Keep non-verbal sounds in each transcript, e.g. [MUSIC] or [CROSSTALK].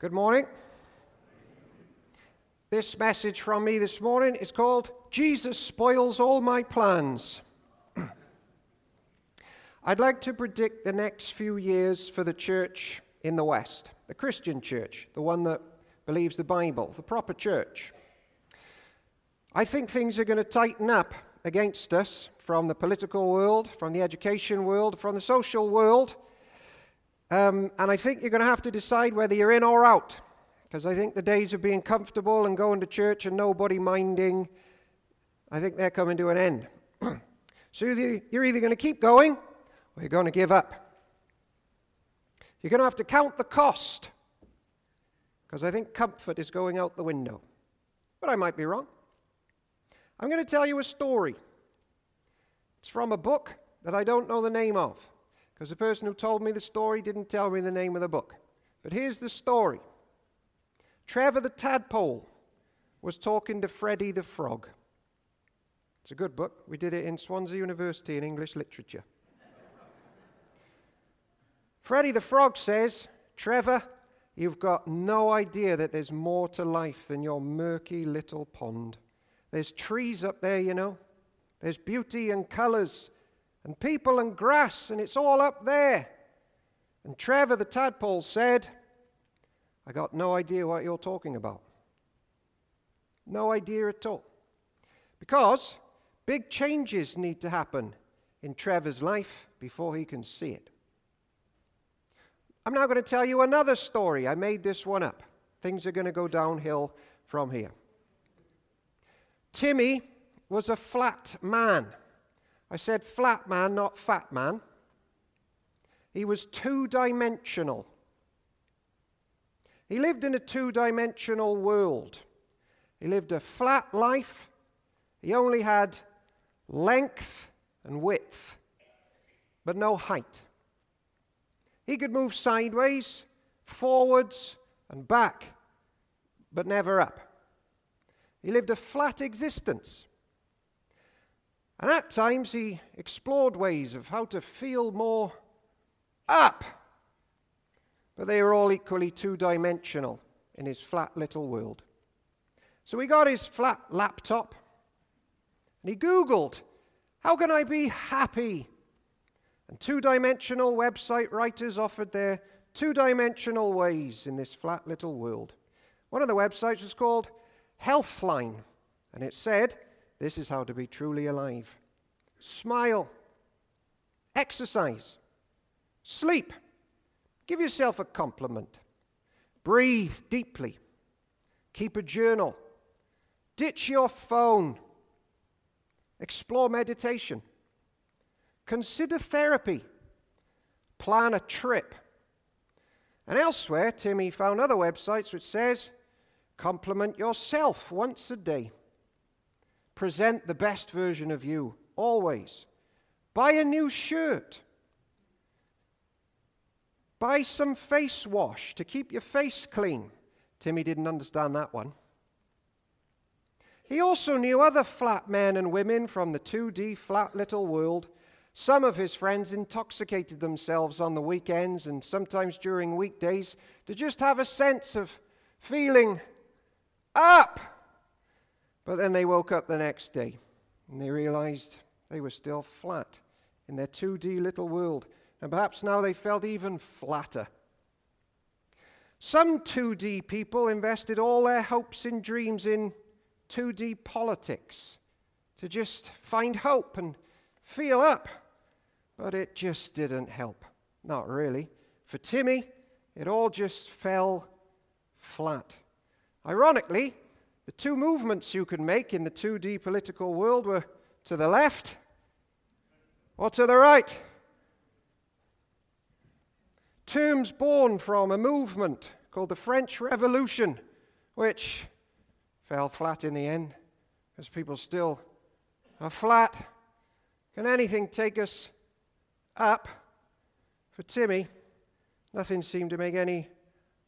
Good morning. This message from me this morning is called Jesus Spoils All My Plans. [CLEARS THROAT] I'd like to predict the next few years for the church in the West, the Christian church, the one that believes the Bible, the proper church. I think things are going to tighten up against us from the political world, from the education world, from the social world um, and I think you're going to have to decide whether you're in or out. Because I think the days of being comfortable and going to church and nobody minding, I think they're coming to an end. [CLEARS THROAT] so you're either going to keep going or you're going to give up. You're going to have to count the cost. Because I think comfort is going out the window. But I might be wrong. I'm going to tell you a story. It's from a book that I don't know the name of because the person who told me the story didn't tell me the name of the book. But here's the story Trevor the Tadpole was talking to Freddie the Frog. It's a good book. We did it in Swansea University in English literature. Freddie the Frog says, Trevor, you've got no idea that there's more to life than your murky little pond. There's trees up there, you know. There's beauty and colors and people and grass, and it's all up there. And Trevor the tadpole said, I got no idea what you're talking about. No idea at all. Because big changes need to happen in Trevor's life before he can see it. I'm now going to tell you another story. I made this one up. Things are going to go downhill from here. Timmy was a flat man. I said flat man, not fat man. He was two dimensional. He lived in a two dimensional world. He lived a flat life. He only had length and width, but no height. He could move sideways, forwards, and back, but never up. He lived a flat existence. And at times he explored ways of how to feel more up. But they were all equally two dimensional in his flat little world. So he got his flat laptop and he Googled, How can I be happy? And two dimensional website writers offered their two dimensional ways in this flat little world. One of the websites was called Healthline, and it said, this is how to be truly alive. Smile. Exercise. Sleep. Give yourself a compliment. Breathe deeply. Keep a journal. Ditch your phone. Explore meditation. Consider therapy. Plan a trip. And elsewhere, Timmy found other websites which says, compliment yourself once a day. Present the best version of you, always. Buy a new shirt. Buy some face wash to keep your face clean. Timmy didn't understand that one. He also knew other flat men and women from the 2D flat little world. Some of his friends intoxicated themselves on the weekends and sometimes during weekdays to just have a sense of feeling up. But then they woke up the next day and they realized they were still flat in their 2D little world. And perhaps now they felt even flatter. Some 2D people invested all their hopes and dreams in 2D politics to just find hope and feel up. But it just didn't help. Not really. For Timmy, it all just fell flat. Ironically, the two movements you could make in the 2D political world were to the left or to the right. Terms born from a movement called the French Revolution, which fell flat in the end, as people still are flat. Can anything take us up? For Timmy, nothing seemed to make any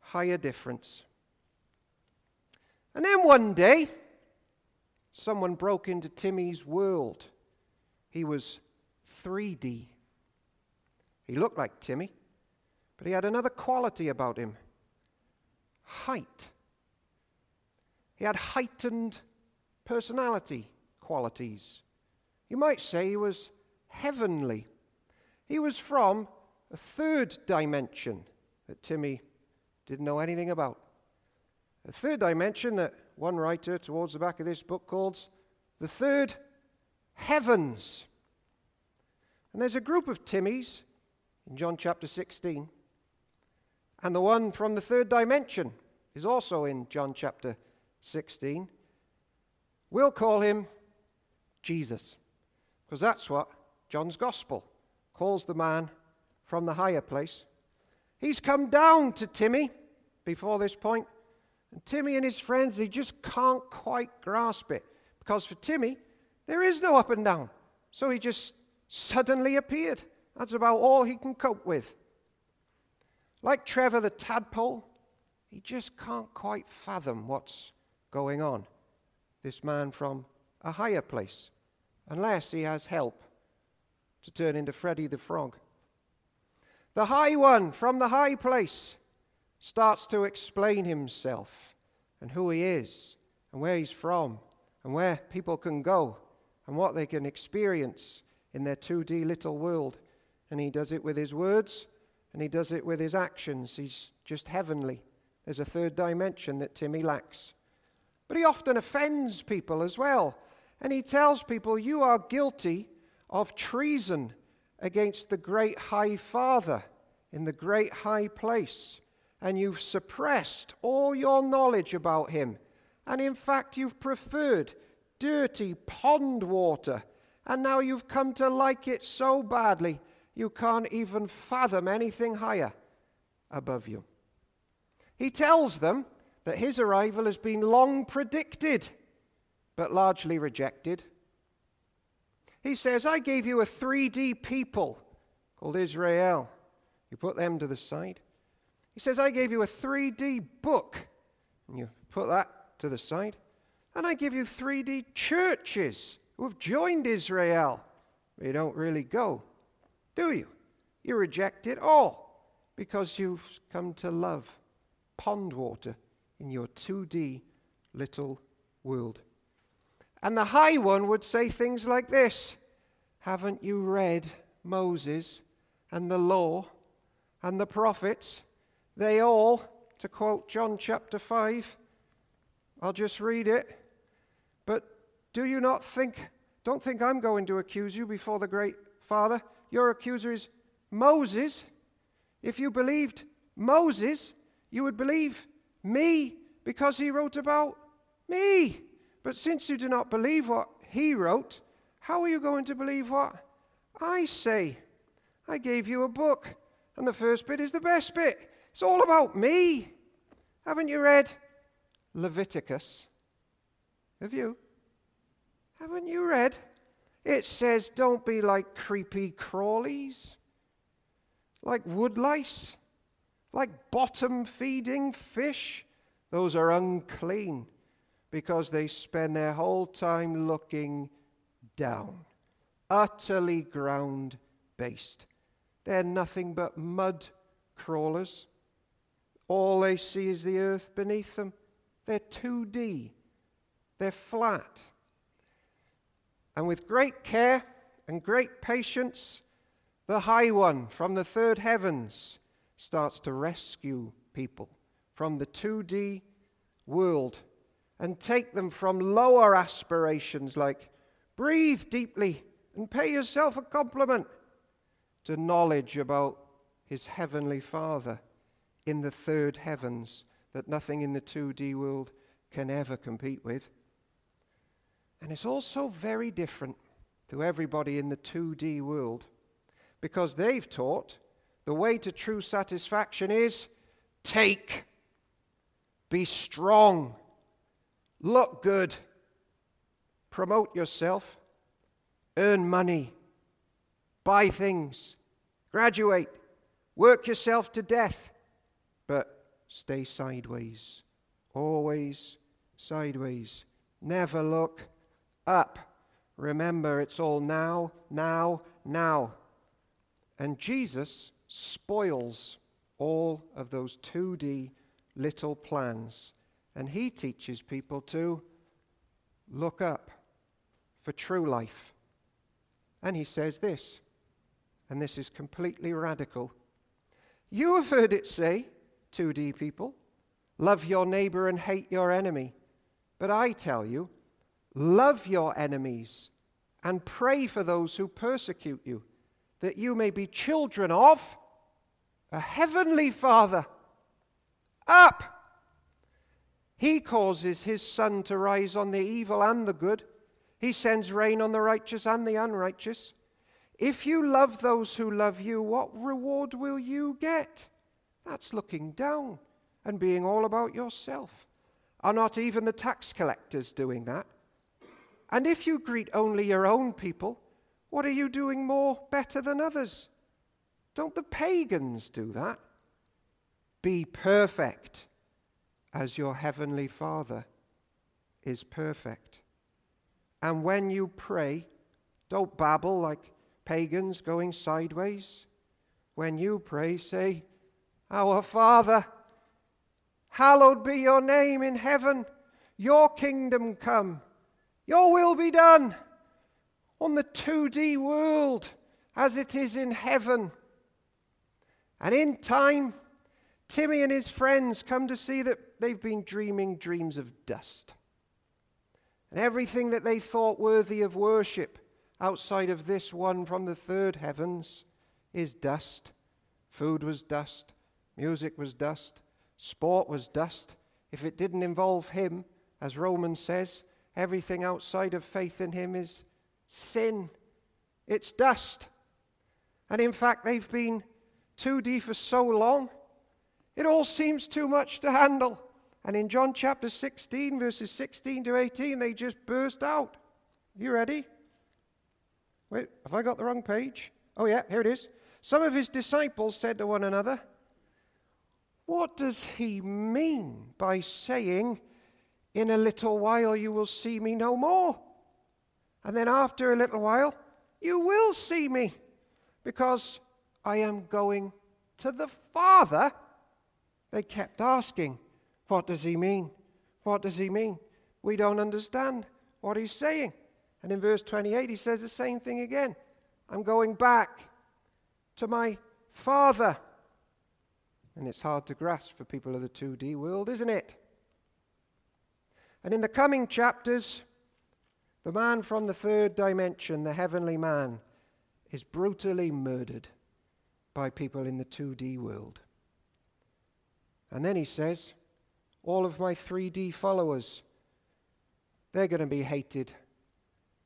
higher difference. And then one day, someone broke into Timmy's world. He was 3D. He looked like Timmy, but he had another quality about him height. He had heightened personality qualities. You might say he was heavenly. He was from a third dimension that Timmy didn't know anything about. A third dimension that one writer towards the back of this book calls the third heavens. And there's a group of Timmys in John chapter 16. And the one from the third dimension is also in John chapter 16. We'll call him Jesus, because that's what John's gospel calls the man from the higher place. He's come down to Timmy before this point, and Timmy and his friends, they just can't quite grasp it. Because for Timmy, there is no up and down. So he just suddenly appeared. That's about all he can cope with. Like Trevor the tadpole, he just can't quite fathom what's going on. This man from a higher place, unless he has help to turn into Freddy the Frog. The high one from the high place starts to explain himself and who he is and where he's from and where people can go and what they can experience in their 2D little world. And he does it with his words and he does it with his actions. He's just heavenly. There's a third dimension that Timmy lacks. But he often offends people as well. And he tells people, You are guilty of treason against the great high Father in the great high place. And you've suppressed all your knowledge about him. And in fact, you've preferred dirty pond water. And now you've come to like it so badly, you can't even fathom anything higher above you. He tells them that his arrival has been long predicted, but largely rejected. He says, I gave you a 3D people called Israel. You put them to the side. He says, I gave you a 3D book. And you put that to the side. And I give you 3D churches who have joined Israel. You don't really go, do you? You reject it all because you've come to love pond water in your 2D little world. And the high one would say things like this Haven't you read Moses and the law and the prophets? They all, to quote John chapter 5, I'll just read it. But do you not think, don't think I'm going to accuse you before the great Father? Your accuser is Moses. If you believed Moses, you would believe me because he wrote about me. But since you do not believe what he wrote, how are you going to believe what I say? I gave you a book, and the first bit is the best bit. It's all about me. Haven't you read Leviticus? Have you? Haven't you read? It says, don't be like creepy crawlies, like woodlice like bottom feeding fish. Those are unclean because they spend their whole time looking down, utterly ground based. They're nothing but mud crawlers. All they see is the earth beneath them. They're 2D, they're flat. And with great care and great patience, the High One from the third heavens starts to rescue people from the 2D world and take them from lower aspirations like breathe deeply and pay yourself a compliment to knowledge about his heavenly Father in the third heavens that nothing in the 2D world can ever compete with. And it's also very different to everybody in the 2D world because they've taught the way to true satisfaction is take, be strong, look good, promote yourself, earn money, buy things, graduate, work yourself to death, but stay sideways, always sideways. Never look up. Remember, it's all now, now, now. And Jesus spoils all of those 2D little plans. And he teaches people to look up for true life. And he says this, and this is completely radical. You have heard it say, 2D people, love your neighbor and hate your enemy. But I tell you, love your enemies and pray for those who persecute you, that you may be children of a heavenly Father. Up! He causes his sun to rise on the evil and the good. He sends rain on the righteous and the unrighteous. If you love those who love you, what reward will you get? That's looking down and being all about yourself. Are not even the tax collectors doing that? And if you greet only your own people, what are you doing more better than others? Don't the pagans do that? Be perfect as your heavenly Father is perfect. And when you pray, don't babble like pagans going sideways. When you pray, say, Our Father, hallowed be your name in heaven, your kingdom come, your will be done on the 2D world as it is in heaven. And in time, Timmy and his friends come to see that they've been dreaming dreams of dust. And everything that they thought worthy of worship outside of this one from the third heavens is dust. Food was dust, music was dust, sport was dust. If it didn't involve him, as Romans says, everything outside of faith in him is sin. It's dust. And in fact, they've been 2D for so long, it all seems too much to handle. And in John chapter 16, verses 16 to 18, they just burst out. You ready? Wait, have I got the wrong page? Oh, yeah, here it is. Some of his disciples said to one another, What does he mean by saying, In a little while you will see me no more? And then after a little while, you will see me, because I am going to the Father. They kept asking, what does he mean? What does he mean? We don't understand what he's saying. And in verse 28, he says the same thing again I'm going back to my Father. And it's hard to grasp for people of the 2D world, isn't it? And in the coming chapters, the man from the third dimension, the heavenly man, is brutally murdered by people in the 2D world. And then he says, all of my 3D followers, they're going to be hated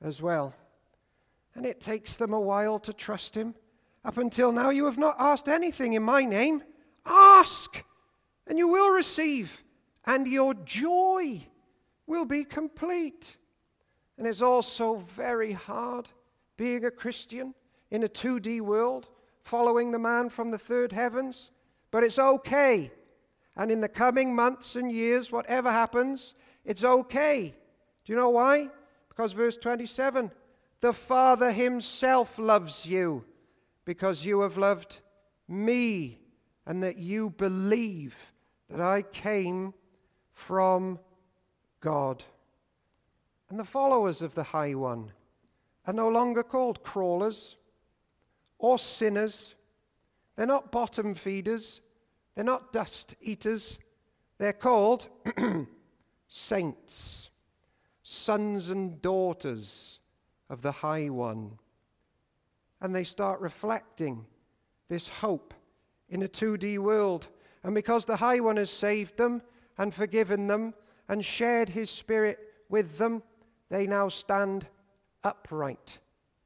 as well. And it takes them a while to trust him. Up until now, you have not asked anything in my name. Ask, and you will receive, and your joy will be complete. And it's also very hard being a Christian in a 2D world, following the man from the third heavens. But it's okay and in the coming months and years, whatever happens, it's okay. Do you know why? Because verse 27 the Father Himself loves you because you have loved me and that you believe that I came from God. And the followers of the High One are no longer called crawlers or sinners. They're not bottom feeders. They're not dust eaters. They're called [CLEARS THROAT] saints, sons and daughters of the High One. And they start reflecting this hope in a 2D world. And because the High One has saved them and forgiven them and shared His Spirit with them, they now stand upright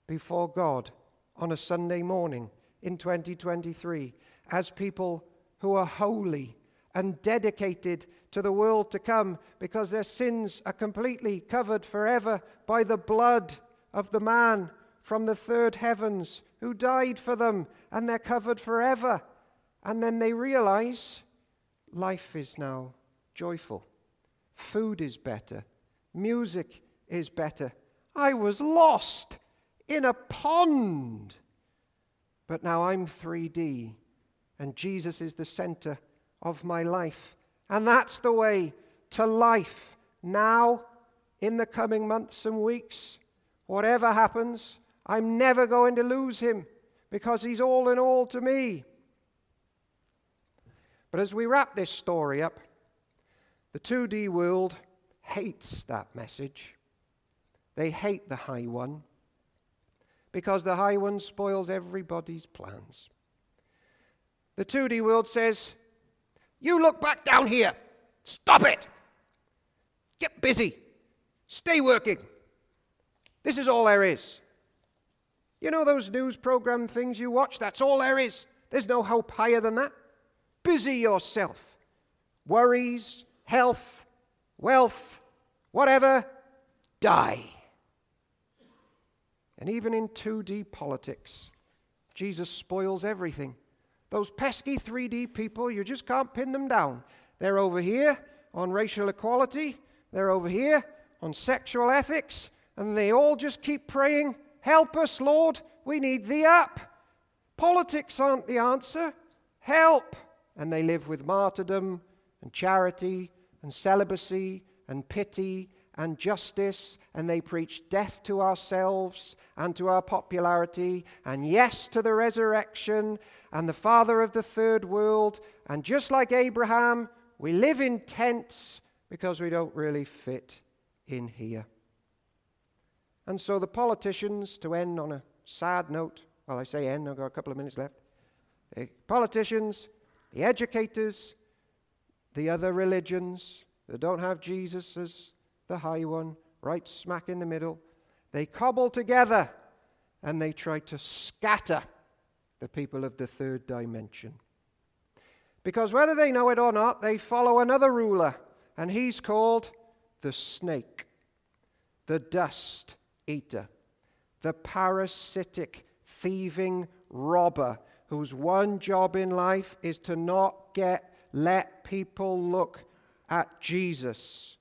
before God on a Sunday morning in 2023 as people who are holy and dedicated to the world to come because their sins are completely covered forever by the blood of the man from the third heavens who died for them, and they're covered forever. And then they realize life is now joyful, food is better, music is better. I was lost in a pond, but now I'm 3D and Jesus is the center of my life. And that's the way to life now, in the coming months and weeks. Whatever happens, I'm never going to lose him because he's all in all to me. But as we wrap this story up, the 2D world hates that message. They hate the high one because the high one spoils everybody's plans. The 2D world says, You look back down here. Stop it. Get busy. Stay working. This is all there is. You know those news program things you watch? That's all there is. There's no hope higher than that. Busy yourself. Worries, health, wealth, whatever, die. And even in 2D politics, Jesus spoils everything. Those pesky 3D people, you just can't pin them down. They're over here on racial equality, they're over here on sexual ethics, and they all just keep praying, Help us, Lord, we need thee up. Politics aren't the answer. Help. And they live with martyrdom and charity and celibacy and pity and justice, and they preach death to ourselves and to our popularity, and yes to the resurrection and the Father of the third world. And just like Abraham, we live in tents because we don't really fit in here. And so the politicians, to end on a sad note, well, I say end, I've got a couple of minutes left. The politicians, the educators, the other religions that don't have Jesus as the high one, right smack in the middle, they cobble together and they try to scatter the people of the third dimension. Because whether they know it or not, they follow another ruler, and he's called the snake, the dust eater, the parasitic, thieving robber whose one job in life is to not get let people look at Jesus.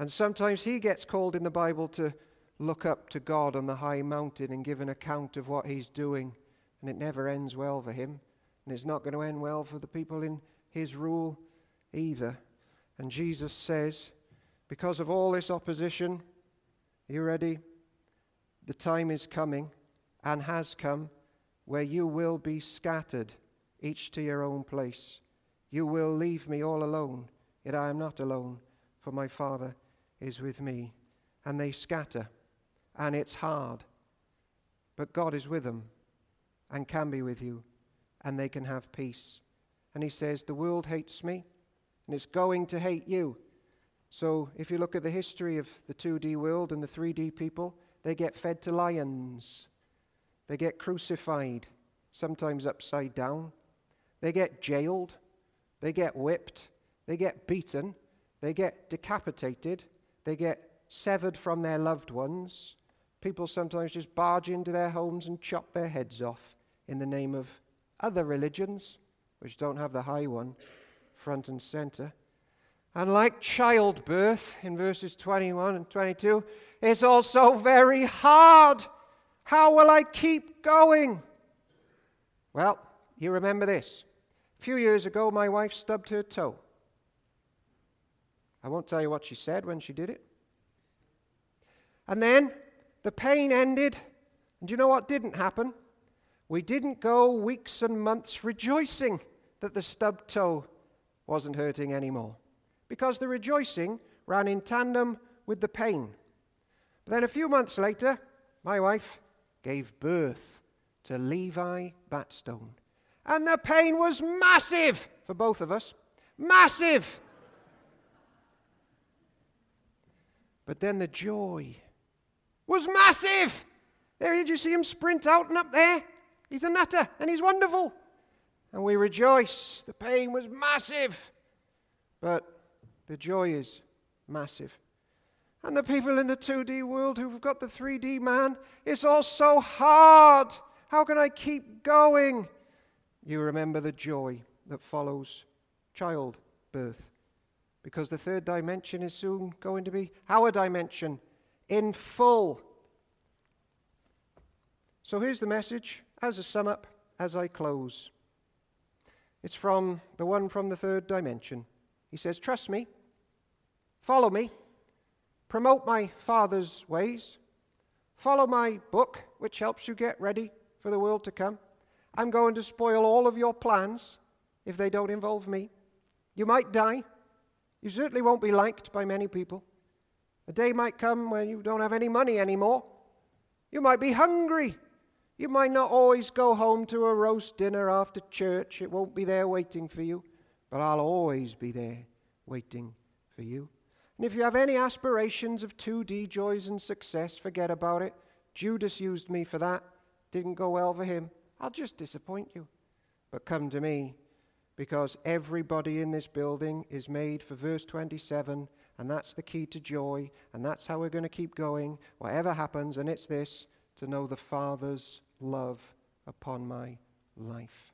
And sometimes he gets called in the Bible to look up to God on the high mountain and give an account of what he's doing. And it never ends well for him. And it's not going to end well for the people in his rule either. And Jesus says, because of all this opposition, are you ready? The time is coming and has come where you will be scattered, each to your own place. You will leave me all alone, yet I am not alone, for my Father is with me. And they scatter, and it's hard. But God is with them and can be with you, and they can have peace. And He says, The world hates me, and it's going to hate you. So if you look at the history of the 2D world and the 3D people, they get fed to lions, they get crucified, sometimes upside down, they get jailed, they get whipped, they get beaten, they get decapitated, they get severed from their loved ones. People sometimes just barge into their homes and chop their heads off in the name of other religions, which don't have the high one front and center. And like childbirth in verses 21 and 22, it's also very hard. How will I keep going? Well, you remember this. A few years ago, my wife stubbed her toe. I won't tell you what she said when she did it. And then the pain ended, and you know what didn't happen? We didn't go weeks and months rejoicing that the stubbed toe wasn't hurting anymore, because the rejoicing ran in tandem with the pain. But then a few months later, my wife gave birth to Levi Batstone. And the pain was massive for both of us. Massive. But then the joy was massive. There, did you see him sprint out and up there? He's a nutter and he's wonderful. And we rejoice. The pain was massive. But the joy is massive. And the people in the 2D world who've got the 3D man, it's all so hard. How can I keep going? You remember the joy that follows childbirth. Because the third dimension is soon going to be our dimension in full. So here's the message as a sum up as I close. It's from the one from the third dimension. He says, Trust me, follow me, promote my Father's ways, follow my book, which helps you get ready for the world to come. I'm going to spoil all of your plans if they don't involve me. You might die. You certainly won't be liked by many people. A day might come when you don't have any money anymore. You might be hungry. You might not always go home to a roast dinner after church. It won't be there waiting for you, but I'll always be there waiting for you. And if you have any aspirations of 2D joys and success, forget about it. Judas used me for that. Didn't go well for him. I'll just disappoint you. But come to me, because everybody in this building is made for verse 27, and that's the key to joy, and that's how we're going to keep going, whatever happens, and it's this to know the Father's love upon my life.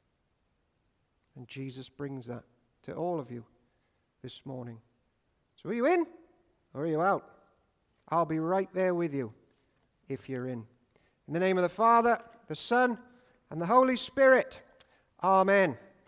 And Jesus brings that to all of you this morning. So, are you in or are you out? I'll be right there with you if you're in. In the name of the Father, the Son, and the Holy Spirit. Amen.